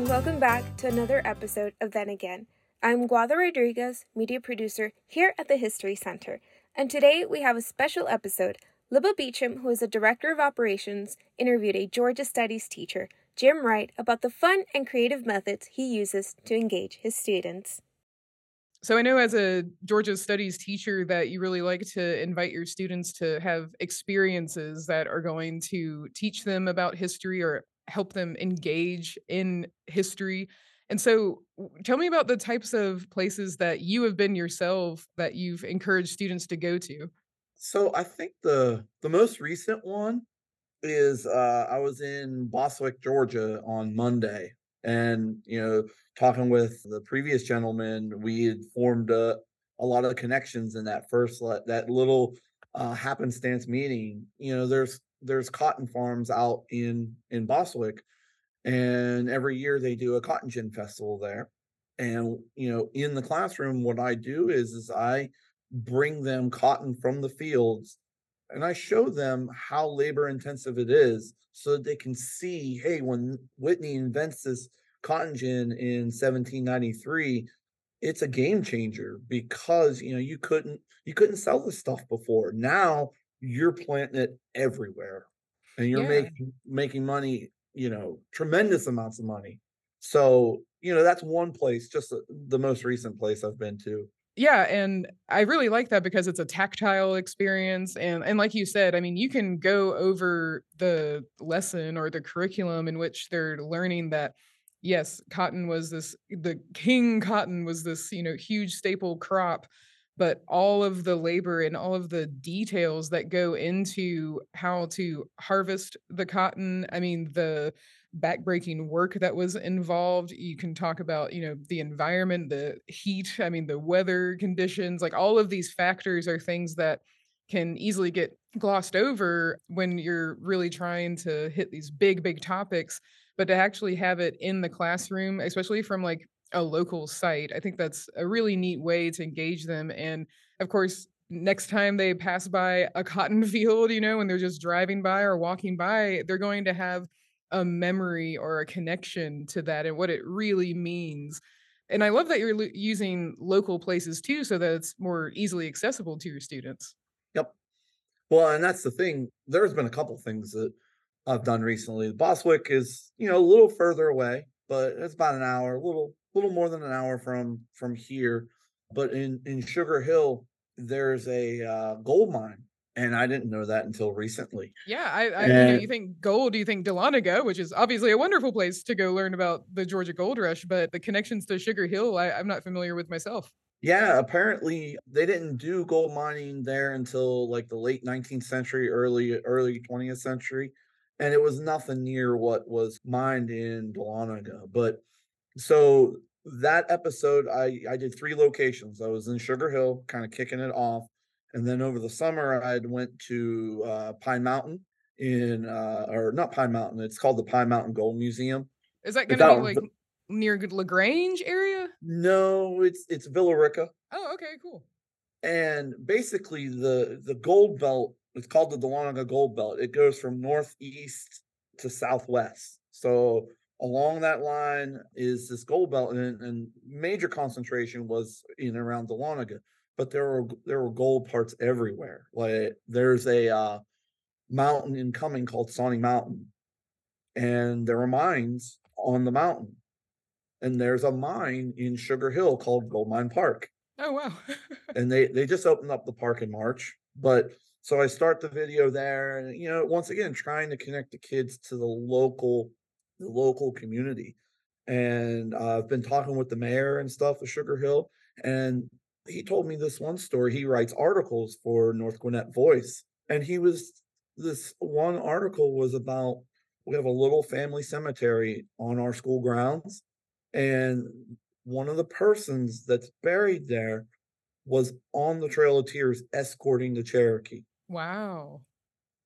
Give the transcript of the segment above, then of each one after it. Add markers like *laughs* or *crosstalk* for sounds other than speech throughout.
and welcome back to another episode of Then Again. I'm Guada Rodriguez, media producer here at the History Center, and today we have a special episode. Libba Beaucham, who is a director of operations, interviewed a Georgia Studies teacher, Jim Wright, about the fun and creative methods he uses to engage his students. So I know as a Georgia Studies teacher that you really like to invite your students to have experiences that are going to teach them about history or help them engage in history. And so tell me about the types of places that you have been yourself that you've encouraged students to go to. So I think the the most recent one is uh I was in Bostwick, Georgia on Monday and you know talking with the previous gentleman we had formed a, a lot of connections in that first that little uh, happenstance meeting you know there's there's cotton farms out in in bostwick and every year they do a cotton gin festival there and you know in the classroom what i do is is i bring them cotton from the fields and i show them how labor intensive it is so that they can see hey when whitney invents this cotton gin in 1793 it's a game changer because you know you couldn't you couldn't sell this stuff before. Now you're planting it everywhere and you're yeah. making making money you know tremendous amounts of money so you know that's one place just the most recent place i've been to yeah and i really like that because it's a tactile experience and and like you said i mean you can go over the lesson or the curriculum in which they're learning that yes cotton was this the king cotton was this you know huge staple crop but all of the labor and all of the details that go into how to harvest the cotton i mean the backbreaking work that was involved you can talk about you know the environment the heat i mean the weather conditions like all of these factors are things that can easily get glossed over when you're really trying to hit these big big topics but to actually have it in the classroom especially from like a local site i think that's a really neat way to engage them and of course next time they pass by a cotton *laughs* field you know when they're just driving by or walking by they're going to have a memory or a connection to that and what it really means. And I love that you're lo- using local places too, so that it's more easily accessible to your students. Yep. Well, and that's the thing. There's been a couple things that I've done recently. Bostwick is, you know, a little further away, but it's about an hour, a little, little more than an hour from from here. But in in Sugar Hill, there's a uh, gold mine and I didn't know that until recently. Yeah, I, I and, you, know, you think gold, you think Dahlonega, which is obviously a wonderful place to go learn about the Georgia Gold Rush, but the connections to Sugar Hill, I, I'm not familiar with myself. Yeah, apparently they didn't do gold mining there until like the late 19th century, early early 20th century, and it was nothing near what was mined in Dahlonega. But so that episode, I I did three locations. I was in Sugar Hill, kind of kicking it off. And then over the summer, I went to uh, Pine Mountain in, uh, or not Pine Mountain. It's called the Pine Mountain Gold Museum. Is that going to be like the, near Lagrange area? No, it's it's Villa Rica. Oh, okay, cool. And basically, the the gold belt. It's called the Dahlonega Gold Belt. It goes from northeast to southwest. So along that line is this gold belt, and, and major concentration was in around Dahlonega but there were there were gold parts everywhere. Like there's a uh, mountain in Cumming called Sawnee Mountain, and there are mines on the mountain. And there's a mine in Sugar Hill called Gold Mine Park. Oh wow! *laughs* and they they just opened up the park in March, but so I start the video there, and you know, once again, trying to connect the kids to the local the local community. And uh, I've been talking with the mayor and stuff of Sugar Hill, and he told me this one story. He writes articles for North Gwinnett Voice, and he was this one article was about we have a little family cemetery on our school grounds, and one of the persons that's buried there was on the Trail of Tears escorting the Cherokee. Wow.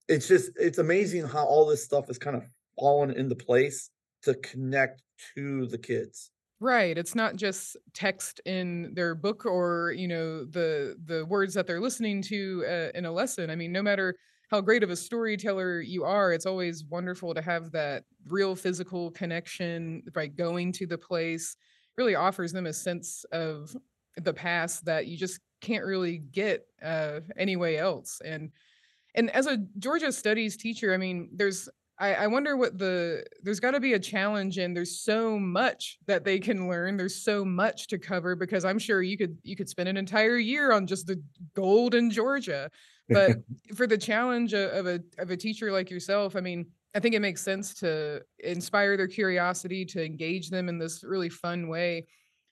It's just it's amazing how all this stuff is kind of fallen into place to connect to the kids. Right. It's not just text in their book or, you know, the the words that they're listening to uh, in a lesson. I mean, no matter how great of a storyteller you are. It's always wonderful to have that real physical connection by going to the place. Really offers them a sense of the past that you just can't really get uh, anyway else. And and as a Georgia studies teacher, I mean, there's I, I wonder what the there's got to be a challenge and there's so much that they can learn there's so much to cover because i'm sure you could you could spend an entire year on just the gold in georgia but *laughs* for the challenge of, of a of a teacher like yourself i mean i think it makes sense to inspire their curiosity to engage them in this really fun way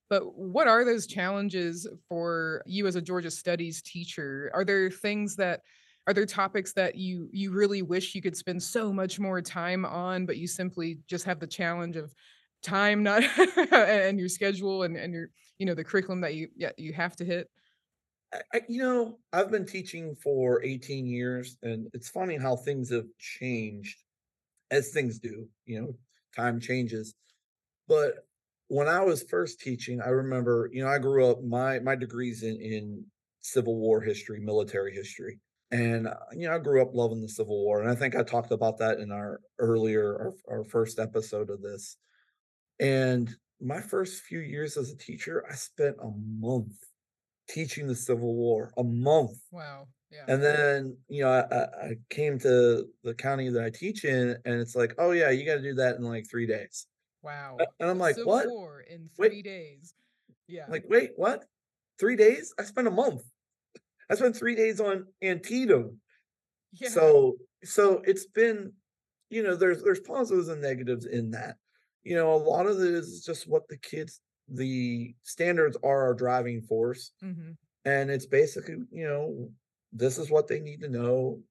but what are those challenges for you as a georgia studies teacher? Are there things that are there topics that you you really wish you could spend so much more time on but you simply just have the challenge of time not *laughs* and your schedule and and your you know the curriculum that you yeah you have to hit? I, you know i've been teaching for 18 years and it's funny how things have changed as things do you know time changes. But when i was first teaching i remember you know i grew up my my degrees in in civil war history military history and, uh, you know, I grew up loving the Civil War. And I think I talked about that in our earlier, our, our first episode of this. And my first few years as a teacher, I spent a month teaching the Civil War, a month. Wow. Yeah. And then, you know, I, I came to the county that I teach in, and it's like, oh, yeah, you got to do that in like three days. Wow. And I'm like, Civil what? War in three Wait, days. Yeah. like, wait, what? Three days? I spent a month. I spent three days on Antietam. Yeah. So so it's been, you know, there's there's positives and negatives in that. You know, a lot of it is just what the kids the standards are our driving force. hmm And it's basically, you know, this is what they need to know.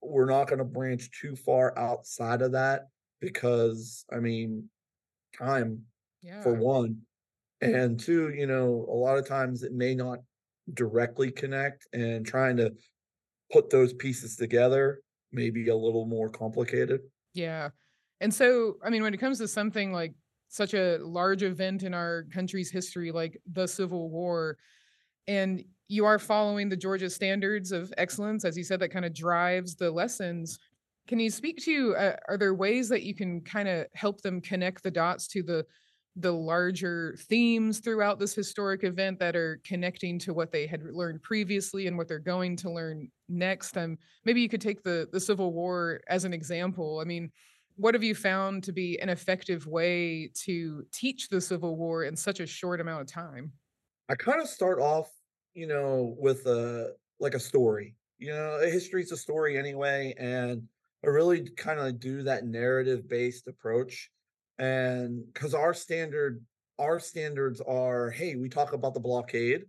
We're not going to branch too far outside of that because I mean, time for one. And two, you know, a lot of times it may not directly connect and trying to put those pieces together may be a little more complicated. Yeah. And so, I mean, when it comes to something like such a large event in our country's history, like the Civil War, and you are following the Georgia standards of excellence, as you said, that kind of drives the lessons. Can you speak to, uh, are there ways that you can kind of help them connect the dots to the the larger themes throughout this historic event that are connecting to what they had learned previously and what they're going to learn next. Um, maybe you could take the the Civil War as an example. I mean, what have you found to be an effective way to teach the Civil War in such a short amount of time? I kind of start off, you know, with a like a story. You know, history's a story anyway, and I really kind of do that narrative based approach. And because our standard, our standards are, hey, we talk about the blockade,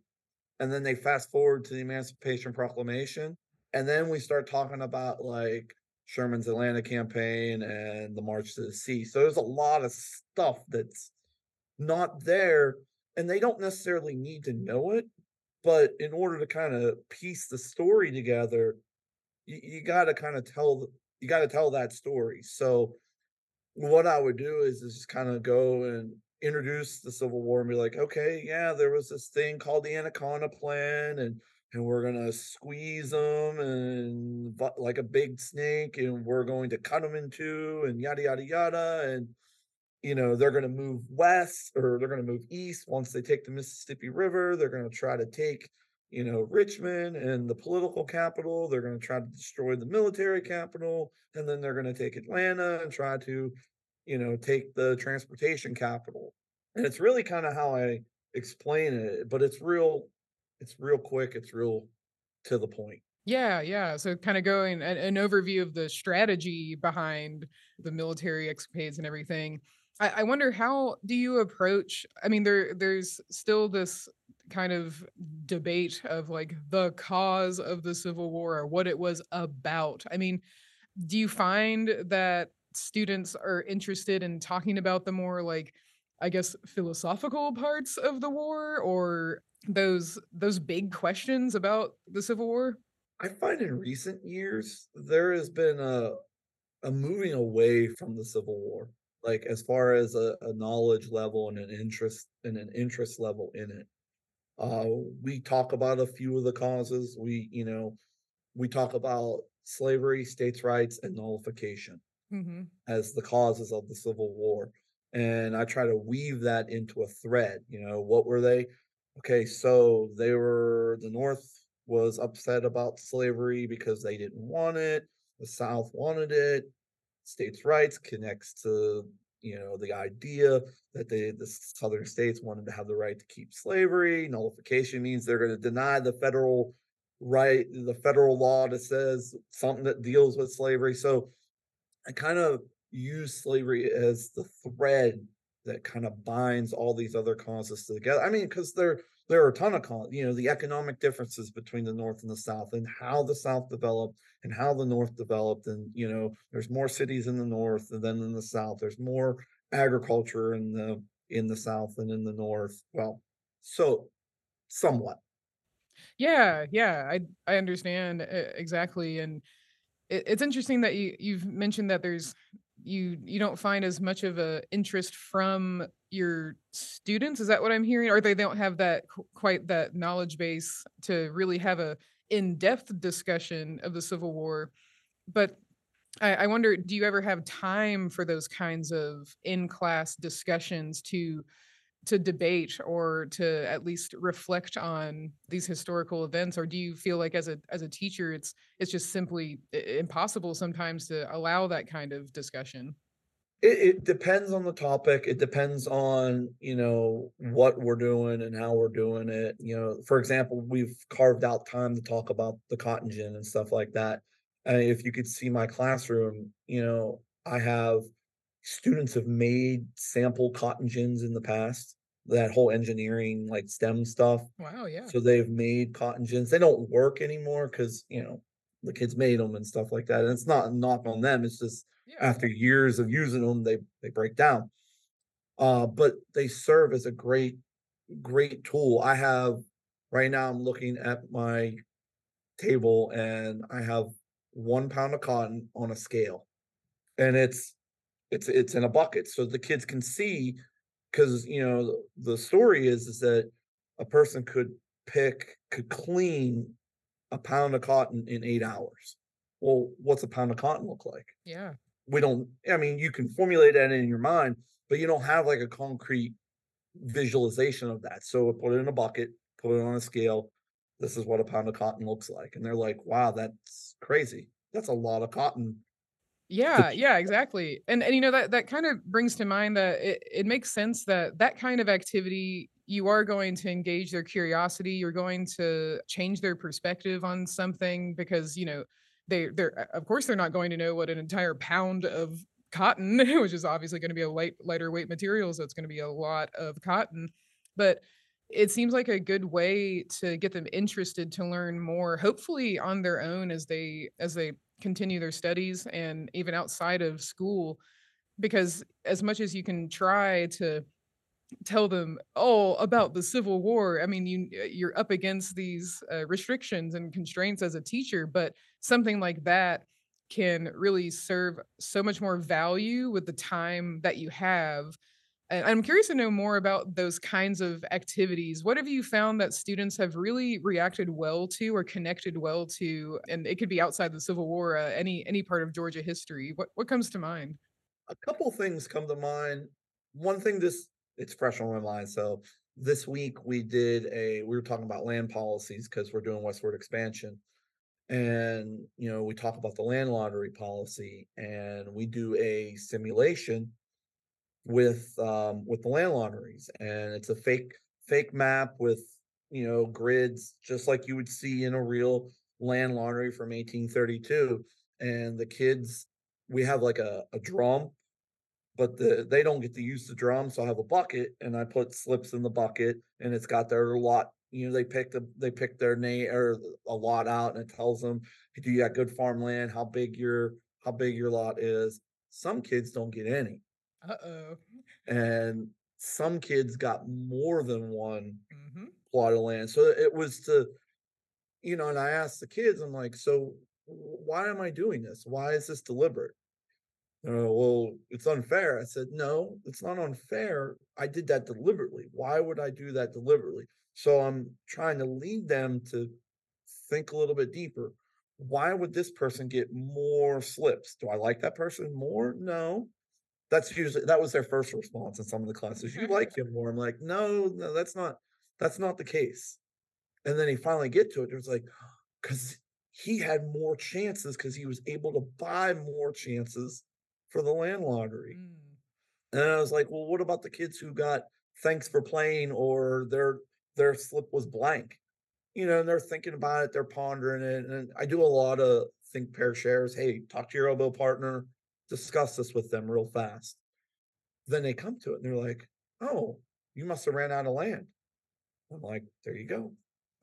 and then they fast forward to the Emancipation Proclamation, and then we start talking about like Sherman's Atlanta campaign and the March to the Sea. So there's a lot of stuff that's not there, and they don't necessarily need to know it, but in order to kind of piece the story together, you, you got to kind of tell you got to tell that story. So what I would do is just kind of go and introduce the Civil War and be like, okay, yeah, there was this thing called the Anaconda Plan, and and we're gonna squeeze them and bu- like a big snake, and we're going to cut them in two, and yada yada yada, and you know they're to move west or they're to move east once they take the Mississippi River. They're to try to take you know Richmond and the political capital. They're going to try to destroy the military capital, and then they're going to take Atlanta and try to you know, take the transportation capital. And it's really kind of how I explain it, but it's real, it's real quick, it's real to the point. Yeah, yeah. So kind of going an, an overview of the strategy behind the military escapades and everything. I, I wonder how do you approach? I mean, there there's still this kind of debate of like the cause of the Civil War or what it was about. I mean, do you find that students are interested in talking about the more like I guess philosophical parts of the war or those those big questions about the Civil War? I find in recent years there has been a a moving away from the Civil War, like as far as a, a knowledge level and an interest and an interest level in it. Uh, we talk about a few of the causes. We, you know, we talk about slavery, states' rights, and nullification hmm as the causes of the Civil War. And I try to weave that into a thread. You know, what were they? Okay, so they were, the North was upset about slavery because they didn't want it, the South wanted it. States' rights connects to, you know, the idea that they, the Southern states wanted to have the right to keep slavery. Nullification means they're going to deny the federal right, the federal law that says something that deals with slavery. So, I kind of use slavery as the thread that kind of binds all these other causes together. I mean, because there there are a ton of you know, the economic differences between the North and the South, and how the South developed and how the North developed, and you know, there's more cities in the North than in the South. There's more agriculture in the in the South than in the North. Well, so somewhat. Yeah, yeah, I I understand exactly, and it, it's interesting that you you've mentioned that there's you you don't find as much of a interest from your students. Is that what I'm hearing? Or they don't have that quite that knowledge base to really have a in-depth discussion of the Civil War. But I, I wonder, do you ever have time for those kinds of in-class discussions to to debate or to at least reflect on these historical events or do you feel like as a as a teacher it's it's just simply impossible sometimes to allow that kind of discussion It, it depends on the topic. It depends on, you know, what we're doing and how we're doing it. You know, for example, we've carved out time to talk about the cotton gin and stuff like that. And if you could see my classroom, you know, I have students have made sample cotton gins in the past, that whole engineering, like STEM stuff. wow yeah So they've made cotton gins. They don't work anymore because, you know, the kids made them and stuff like that. And it's not a knock on them. It's just yeah after years of using them, they they break down. Uh, but they serve as a great, great tool. I have right now. I'm looking at my table and I have one pound of cotton on a scale, and it's it's it's in a bucket so the kids can see because you know the story is is that a person could pick could clean a pound of cotton in eight hours. Well, what's a pound of cotton look like? yeah we don't i mean you can formulate that in your mind but you don't have like a concrete visualization of that. So put it in a bucket put it on a scale this is what a pound of cotton looks like. And they're like wow that's crazy. That's a lot of cotton. Yeah, yeah, exactly. And and you know that that kind of brings to mind that it, it makes sense that that kind of activity you are going to engage their curiosity, you're going to change their perspective on something because, you know, they they're uh, of course they're not going to know what an entire pound of cotton, *laughs* which is obviously going to be a light lighter weight material, so it's going to be a lot of cotton. But it seems like a good way to get them interested to learn more hopefully on their own as they as they continue their studies and even outside of school because as much as you can try to tell them oh about the civil war i mean you uh, you're up against these uh, restrictions and constraints as a teacher but something like that can really serve so much more value with the time that you have and I'm curious to know more about those kinds of activities. What have you found that students have really reacted well to or connected well to? And it could be outside the Civil War, uh, any any part of Georgia history. What what comes to mind? a couple things come to mind one thing this it's fresh on my mind. So this week we did a we were talking about land policies because we're doing westward expansion and you know we talk about the land lottery policy and we do a simulation with um with the land lotteries and it's a fake fake map with you know grids just like you would see in a real land lottery from 1832 and the kids we have like a, a drum but the they don't get to use the drum so i have a bucket and i put slips in the bucket and it's got their lot you know they pick the they pick their name or a lot out and it tells them do you got good farmland how big your how big your lot is some kids don't get any Uh-oh. and some kids got more than one hmm plot of land. So it was to, you know, and I asked the kids, I'm like, so why am I doing this? Why is this deliberate? Know, well, it's unfair. I said, no, it's not unfair. I did that deliberately. Why would I do that deliberately? So I'm trying to lead them to think a little bit deeper. why would this person get more slips? Do I like that person more? No. That's usually that was their first response in some of the classes. You mm-hmm. like him more. I'm like, no, no, that's not that's not the case. And then he finally get to it. It was like, because he had more chances because he was able to buy more chances for the land lottery. Mm. And I was like, well, what about the kids who got thanks for playing or their their slip was blank? You know, and they're thinking about it, they're pondering it. And I do a lot of think pair shares. Hey, talk to your elbow partner, discuss this with them real fast. Then they come to it and they're like, oh, you must have ran out of land. I'm like, there you go.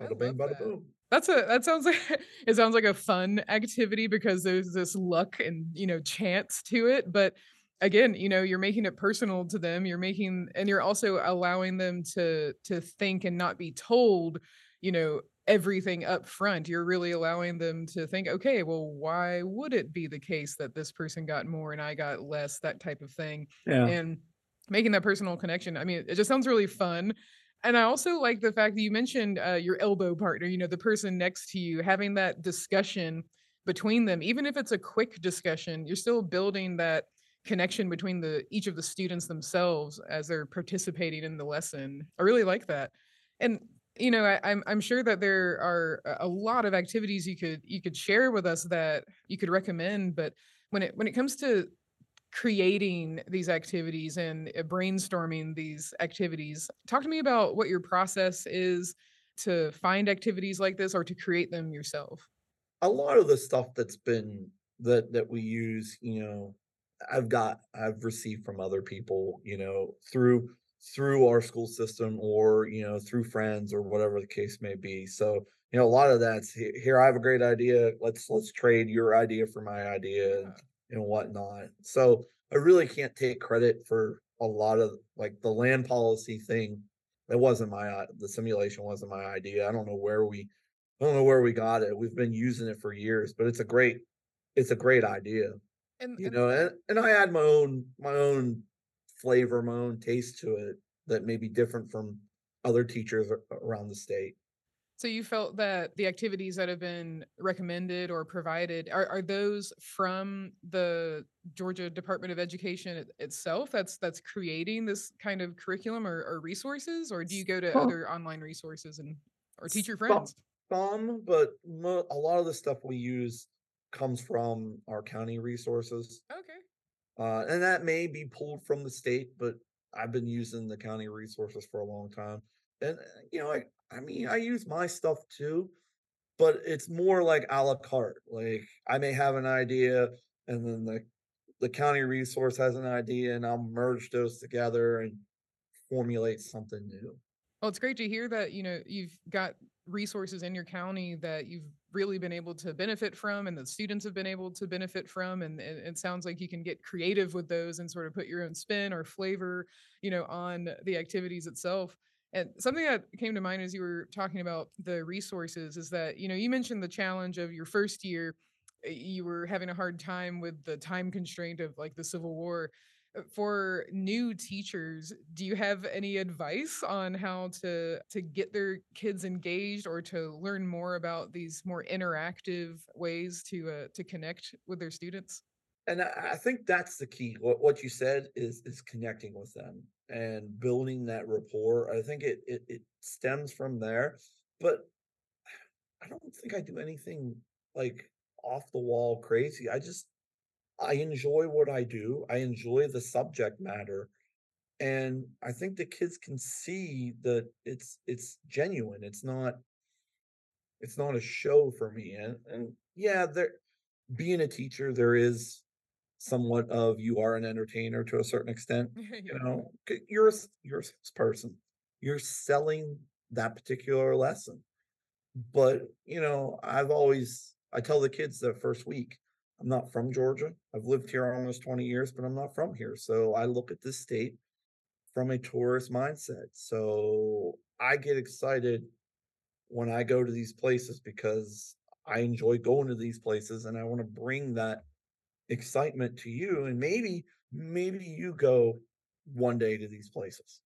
Bada bing, bada that. boom. That's a that sounds like *laughs* it sounds like a fun activity because there's this luck and you know chance to it. But again, you know, you're making it personal to them. You're making and you're also allowing them to to think and not be told, you know, everything up front. You're really allowing them to think, okay, well, why would it be the case that this person got more and I got less, that type of thing. Yeah. And making that personal connection. I mean, it just sounds really fun and I also like the fact that you mentioned uh, your elbow partner, you know, the person next to you, having that discussion between them, even if it's a quick discussion, you're still building that connection between the each of the students themselves as they're participating in the lesson. I really like that. And you know, I, I'm I'm sure that there are a- a lot of activities you could you could share with us that you could recommend, but when it when it comes to creating these activities and uh, brainstorming these activities. Talk to me about what your process is to find activities like this or to create them yourself. a lot of the stuff that's been that that we use you know i've got i've received from other people you know through through our school system or you know through friends or whatever the case may be so you know a lot of that's here i have a great idea let's let's trade your idea for my idea and, and whatnot so i really can't take credit for a lot of like the land policy thing that wasn't my the simulation wasn't my idea i don't know where we I don't know where we got it. We've been using it for years, but it's a great it's a great idea. And, You and know, and, and I add my own my own flavor, my own taste to it that may be different from other teachers around the state. So you felt that the activities that have been recommended or provided are, are those from the Georgia Department of Education it- itself that's that's creating this kind of curriculum or, or resources or do you go to Huh. other online resources and or teacher friends? Some, but mo- a lot of the stuff we use comes from our county resources. Okay. Uh, and that may be pulled from the state, but I've been using the county resources for a long time. And uh, you know, I I mean, I use my stuff too, but it's more like a la carte. Like I may have an idea, and then the the county resource has an idea, and I'll merge those together and formulate something new. Well, it's great to hear that, you know, you've got resources in your county that you've really been able to benefit from and the students have been able to benefit from. And it, it sounds like you can get creative with those and sort of put your own spin or flavor, you know, on the activities itself. And something that came to mind as you were talking about the resources is that, you know, you mentioned the challenge of your first year, uh, you were having a hard time with the time constraint of like the Civil War. Uh, for new teachers do you have any advice on how to to get their kids engaged or to learn more about these more interactive ways to uh, to connect with their students? And I, think that's the key. What what you said is is connecting with them and building that rapport. I think it it, it stems from there, but *sighs* I don't think I do anything like off the wall crazy. I just I enjoy what I do. I enjoy the subject matter. And I think the kids can see that it's it's genuine. It's not it's not a show for me. And and yeah, there being a teacher, there is somewhat of you are an entertainer to a certain extent. *laughs* You know, you're a, you're a salesperson. You're selling that particular lesson. But you know, I've always I tell the kids the first week, I'm not from Georgia. I've lived here almost 20 years, but I'm not from here. So I look at this state from a tourist mindset. So I get excited when I go to these places because I enjoy going to these places and I want to bring that excitement to you and maybe maybe you go one day to these places.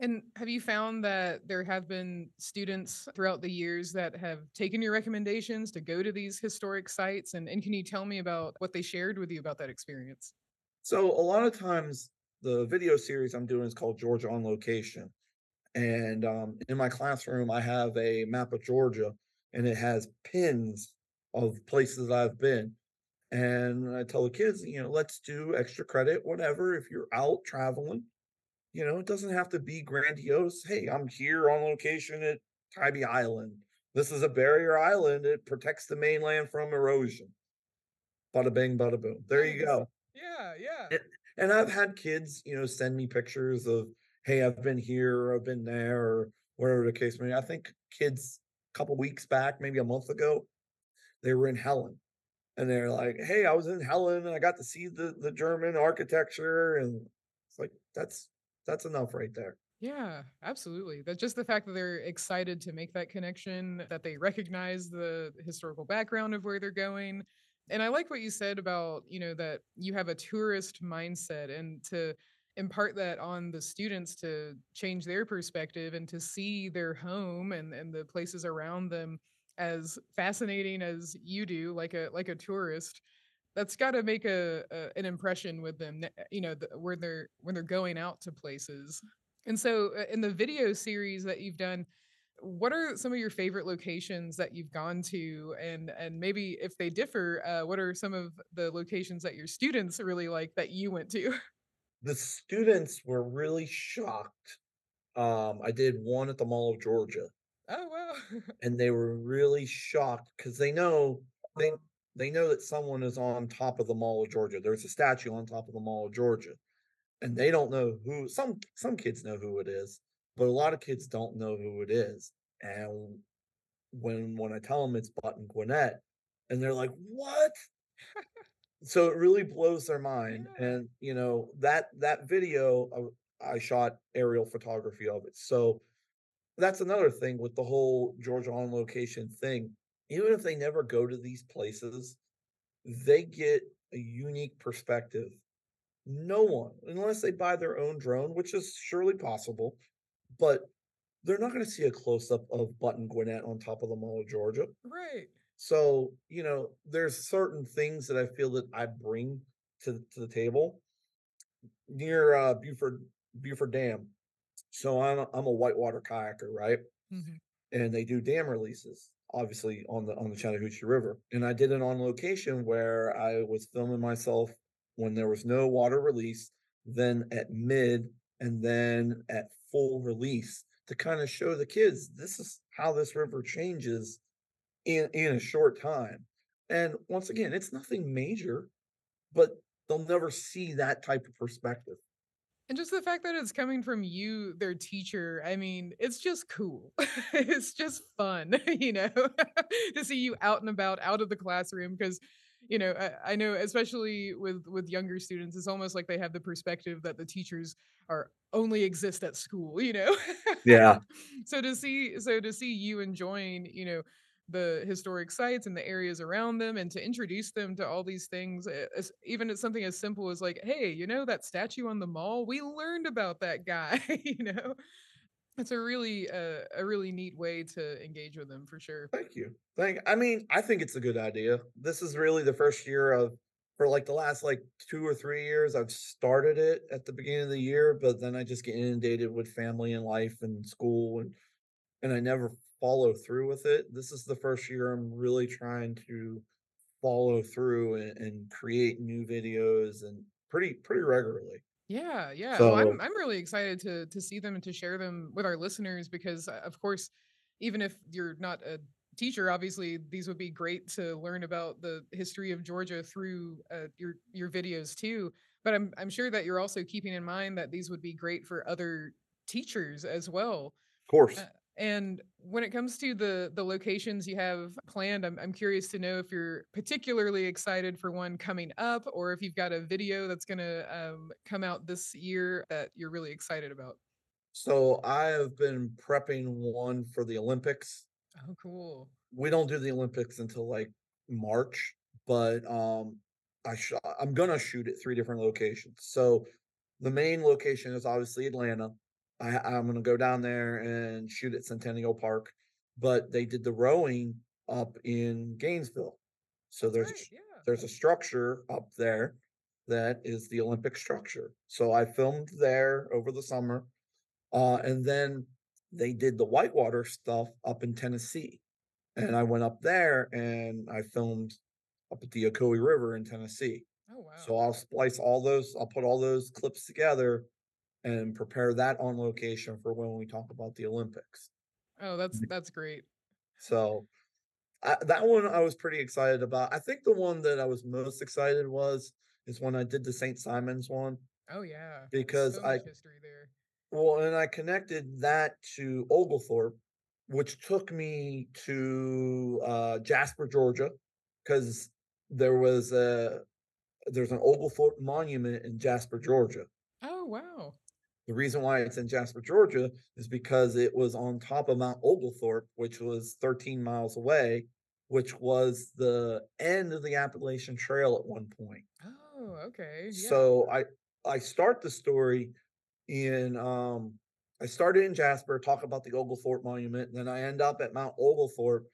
And have you found that there have been students throughout the years that have taken your recommendations to go to these historic sites? And, and can you tell me about what they shared with you about that experience? So a lot of times the video series I'm doing is called Georgia on Location. And um, in my classroom, I have a map of Georgia and it has pins of places I've been. And I tell the kids, you know, let's do extra credit, whatever. If you're out traveling, you know, it doesn't have to be grandiose. Hey, I'm here on location at Tybee Island. This is a barrier island. It protects the mainland from erosion. Bada bing, bada boom. There you go. Yeah, yeah. And, and I've had kids, you know, send me pictures of, hey, I've been here, or I've been there, or whatever the case may be. I think kids a couple weeks back, maybe a month ago, they were in Helen. And they're like, hey, I was in Helen and I got to see the, the German architecture. And it's like, that's that's enough right there. Yeah, absolutely. That just the fact that they're excited to make that connection, that they recognize the historical background of where they're going. And I like what you said about, you know, that you have a tourist mindset and to impart that on the students to change their perspective and to see their home and, and the places around them as fascinating as you do, like a like a tourist. That's got to make a, a an impression with them, you know, the, when they're when they're going out to places. And so, uh, in the video series that you've done, what are some of your favorite locations that you've gone to? And and maybe if they differ, uh, what are some of the locations that your students really like that you went to? *laughs* The students were really shocked. Um, I did one at the Mall of Georgia, Oh wow! *laughs* and they were really shocked because they know they oh. they know that someone is on top of the Mall of Georgia. There's a statue on top of the Mall of Georgia and they don't know who some some kids know who it is, but a lot of kids don't know who it is. And when when I tell them it's Button Gwinnett, and they're like, "What?" So it really blows their *laughs* mind. yeah, And you know that that video I, I shot aerial photography of it. So that's another thing with the whole Georgia on location thing. Even if they never go to these places, they get a unique perspective no one, unless they buy their own drone, which is surely possible, but they're not going to see a close up of Button Gwinnett on top of the Mall of Georgia. right. So, you know, there's certain things that I feel that I bring to to the table near uh Buford Buford Dam. So I'm a, I'm a whitewater kayaker, right? hmm and they do dam releases obviously on the on the Chattahoochee River. And I did it on location where I was filming myself when there was no water release, then at mid and then at full release to kind of show the kids this is how this river changes in in a short time. And once again, it's nothing major, but they'll never see that type of perspective. And just the fact that it's coming from you, their teacher, I mean, it's just cool. *laughs* it's just fun, *laughs* you know, *laughs* to see you out and about, out of the classroom. Because, you know, I, I know, especially with with younger students, it's almost like they have the perspective that the teachers are only exist at school, you know. Yeah. so to see, so to see you enjoying, you know, the historic sites and the areas around them and to introduce them to all these things as, even it's something as simple as like hey you know that statue on the mall we learned about that guy *laughs* you know it's a really uh, a really neat way to engage with them for sure Thank you. Thank I mean, I think it's a good idea. This is really the first year of for like the last like 2 or 3 years, I've started it at the beginning of the year, but then I just get inundated with family and life and school and and I never follow through with it. This is the first year I'm really trying to follow through and, and create new videos and pretty pretty regularly. Yeah, yeah. Oh, I'm I'm really excited to to see them and to share them with our listeners because uh, of course, even if you're not a teacher, obviously these would be great to learn about the history of Georgia through uh, your your videos too. But I'm I'm sure that you're also keeping in mind that these would be great for other teachers as well of uh, course. And when it comes to the the locations you have planned, I'm I'm curious to know if you're particularly excited for one coming up, or if you've got a video that's gonna um, come out this year that you're really excited about. So I have been prepping one for the Olympics Oh, cool. we don't do the Olympics until like March, but um I sh- I'm gonna shoot at three different locations. So the main location is obviously Atlanta, I, I'm going to go down there and shoot at Centennial Park. But they did the rowing up in Gainesville. So there's a right. Yeah. there's a structure up there that is the Olympic structure. So I filmed there over the summer. Uh, and then they did the whitewater stuff up in Tennessee. And I went up there and I filmed up at the Ocoee River in Tennessee. Oh wow. So I'll splice all those, I'll put all those clips together and prepare that on location for when we talk about the Olympics. oh, that's that's great. So I, that one I was pretty excited about. I think the one that I was most excited was is when I did the St. Simon's one. Oh yeah. Because so I- history there. Well, and I connected that to Oglethorpe, which took me to uh, Jasper, Georgia, because there was a there's an Oglethorpe monument in Jasper, Georgia. Oh wow. The reason why it's in Jasper, Georgia is because it was on top of Mount Oglethorpe, which was 13 miles away, which was the end of the Appalachian Trail at one point. Oh, okay. Yeah. So I I start the story in um I started in Jasper, talk about the Oglethorpe Monument, and then I end up at Mount Oglethorpe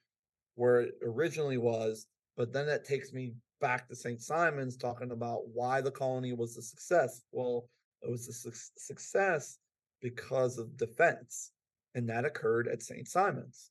where it originally was, but then that takes me back to St. Simon's talking about why the colony was a success. Well, it was a suc- success because of defense, and that occurred at St. Simon's.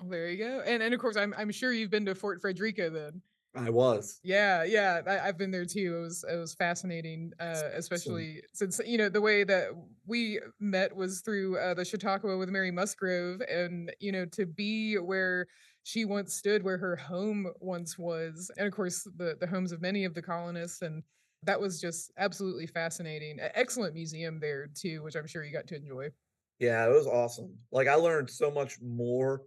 Oh, there you go. And and of course, I'm I'm sure you've been to Fort Frederica then. I was. Yeah, yeah, I, I've been there too. It was it was fascinating, uh, especially since you know the way that we met was through uh, the Chautauqua with Mary Musgrove, and you know to be where she once stood, where her home once was, and of course the the homes of many of the colonists, and that was just absolutely fascinating. Excellent museum there too, which I'm sure you got to enjoy. Yeah, it was awesome. Like I learned so much more.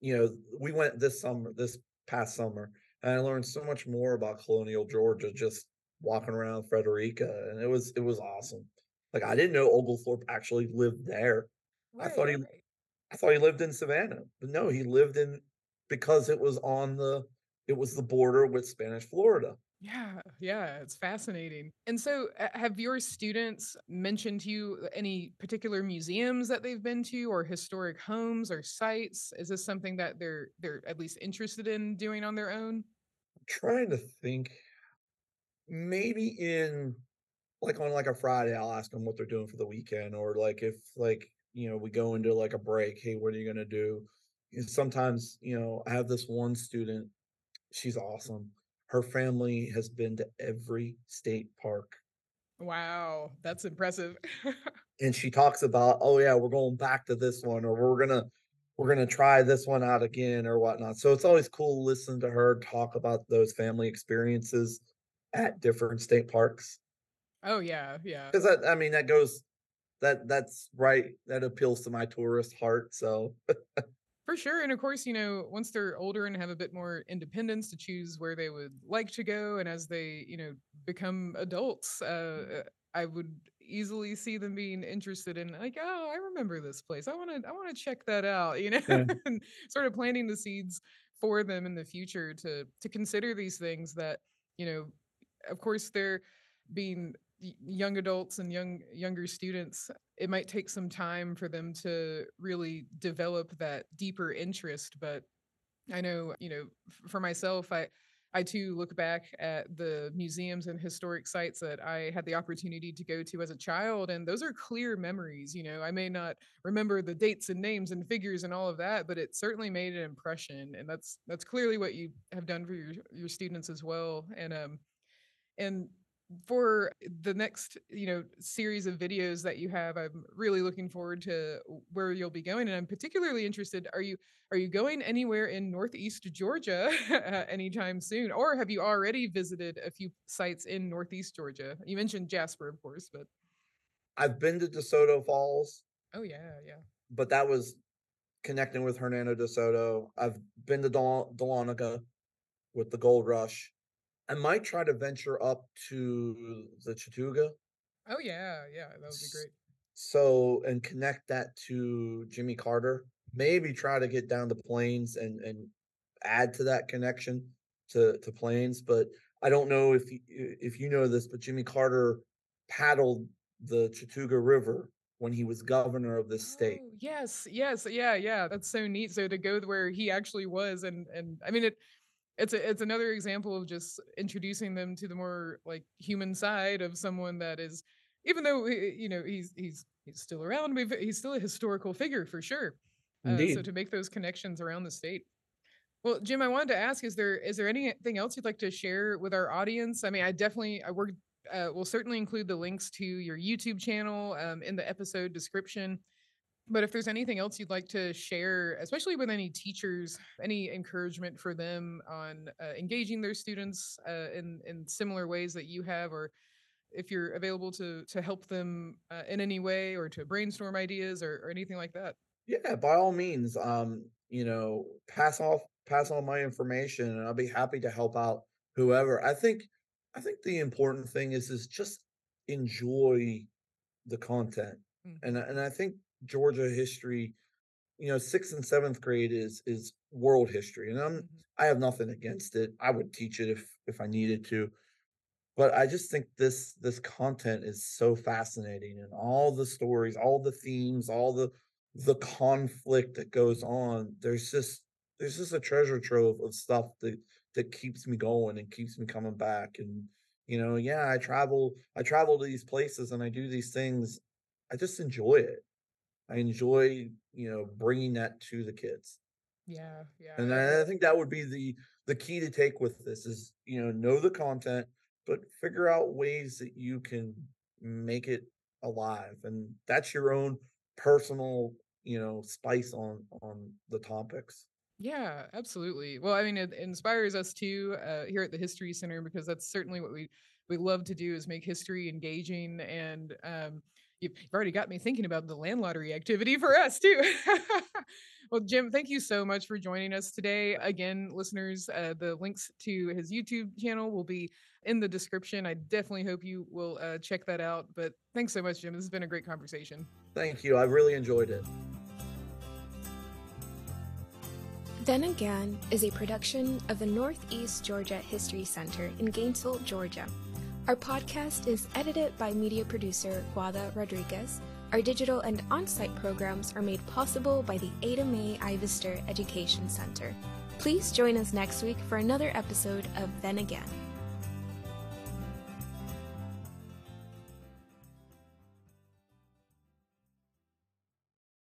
You know, we went this summer, this past summer, and I learned so much more about colonial Georgia just walking around Frederica, and it was it was awesome. Like I didn't know Oglethorpe actually lived there. I thought he- I thought he lived in Savannah, but no, he lived in because it was on the it was the border with Spanish Florida. Yeah, yeah, it's fascinating. And so, uh, have your students mentioned to you any particular museums that they've been to, or historic homes or sites? Is this something that they're they're at least interested in doing on their own? trying to think maybe in like on like a Friday, I'll ask them what they're doing for the weekend, or like if like you know we go into like a break, hey, what are you gonna do? And sometimes you know I have this one student, she's awesome. Her family has been to every state park, Wow, that's impressive. *laughs* and she talks about, oh yeah, we're going back to this one, or we're gonna we're gonna try this one out again, or whatnot. So it's always cool to listen to her talk about those family experiences at different state parks. oh yeah, yeah. because that I mean that goes that that's right that appeals to my tourist heart. So *laughs* For sure. And of course, you know, once they're older and have a bit more independence to choose where they would like to go, and as they, you know, become adults, uh, I would easily see them being interested in like, oh, I remember this place. I want to, I want to check that out, you know, Yeah. *laughs* and sort of planting the seeds for them in the future to to consider these things that, you know, of course they're being young adults and young younger students it might take some time for them to really develop that deeper interest but i know you know for myself i i too look back at the museums and historic sites that i had the opportunity to go to as a child and those are clear memories you know? I may not remember the dates and names and figures and all of that but it certainly made an impression and that's that's clearly what you have done for your your students as well and um and for the next you know series of videos that you have i'm really looking forward to where you'll be going and i'm particularly interested are you are you going anywhere in northeast georgia *laughs* anytime soon or have you already visited a few sites in northeast georgia you mentioned jasper of course but I've been to DeSoto Falls, oh yeah yeah but that was connecting with Hernando DeSoto. I've been to Del- Dahlonega with the Gold Rush. I might try to venture up to the Chattooga. oh yeah yeah that would be great So and connect that to Jimmy Carter. Maybe try to get down to Plains and and add to that connection to to Plains. But I don't know if you, if you know this, but Jimmy Carter paddled the Chattooga River when he was governor of this state. Oh, yes, yes, yeah, yeah. That's so neat. So to go where he actually was, and and I mean it. It's a, it's another example of just introducing them to the more like human side of someone that is, even though you know he's he's he's still around, he's still a historical figure for sure. Uh, so to make those connections around the state. Well, Jim, I wanted to ask: is there is there anything else you'd like to share with our audience? I mean, I definitely I work. Uh, we'll certainly include the links to your YouTube channel um, in the episode description. But if there's anything else you'd like to share, especially with any teachers, any encouragement for them on uh, engaging their students uh, in in similar ways that you have, or if you're available to to help them uh, in any way, or to brainstorm ideas, or, or anything like that. Yeah, by all means, um, you know, pass off pass on my information, and I'll be happy to help out whoever. I think I think the important thing is is just enjoy the content, mm-hmm. and and I think Georgia history, you know, sixth and seventh grade is is world history, and I'm mm-hmm. I have nothing against it. I would teach it if if I needed to, but I just think this this content is so fascinating, and all the stories, all the themes, all the the conflict that goes on. There's just there's just a treasure trove of stuff that that keeps me going and keeps me coming back and you know yeah i travel i travel to these places and i do these things i just enjoy it I enjoy, you know, bringing that to the kids. Yeah, yeah. And I, I think that would be the the key to take with this is, you know, know the content, but figure out ways that you can make it alive. And that's your own personal, you know, spice on on the topics. Yeah, absolutely. Well, I mean, it inspires us too uh, here at the History Center because that's certainly what we we love to do is make history engaging and um, you've already got me thinking about the land lottery activity for us too. *laughs* well, Jim, thank you so much for joining us today. Again, listeners, uh, the links to his YouTube channel will be in the description. I definitely hope you will uh, check that out. But thanks so much, Jim. This has been a great conversation. Thank you. I really enjoyed it. Then Again is a production of the Northeast Georgia History Center in Gainesville, Georgia. Our podcast is edited by media producer Guada Rodriguez. Our digital and on site programs are made possible by the Ada Mae Ivester Education Center. Please join us next week for another episode of Then Again.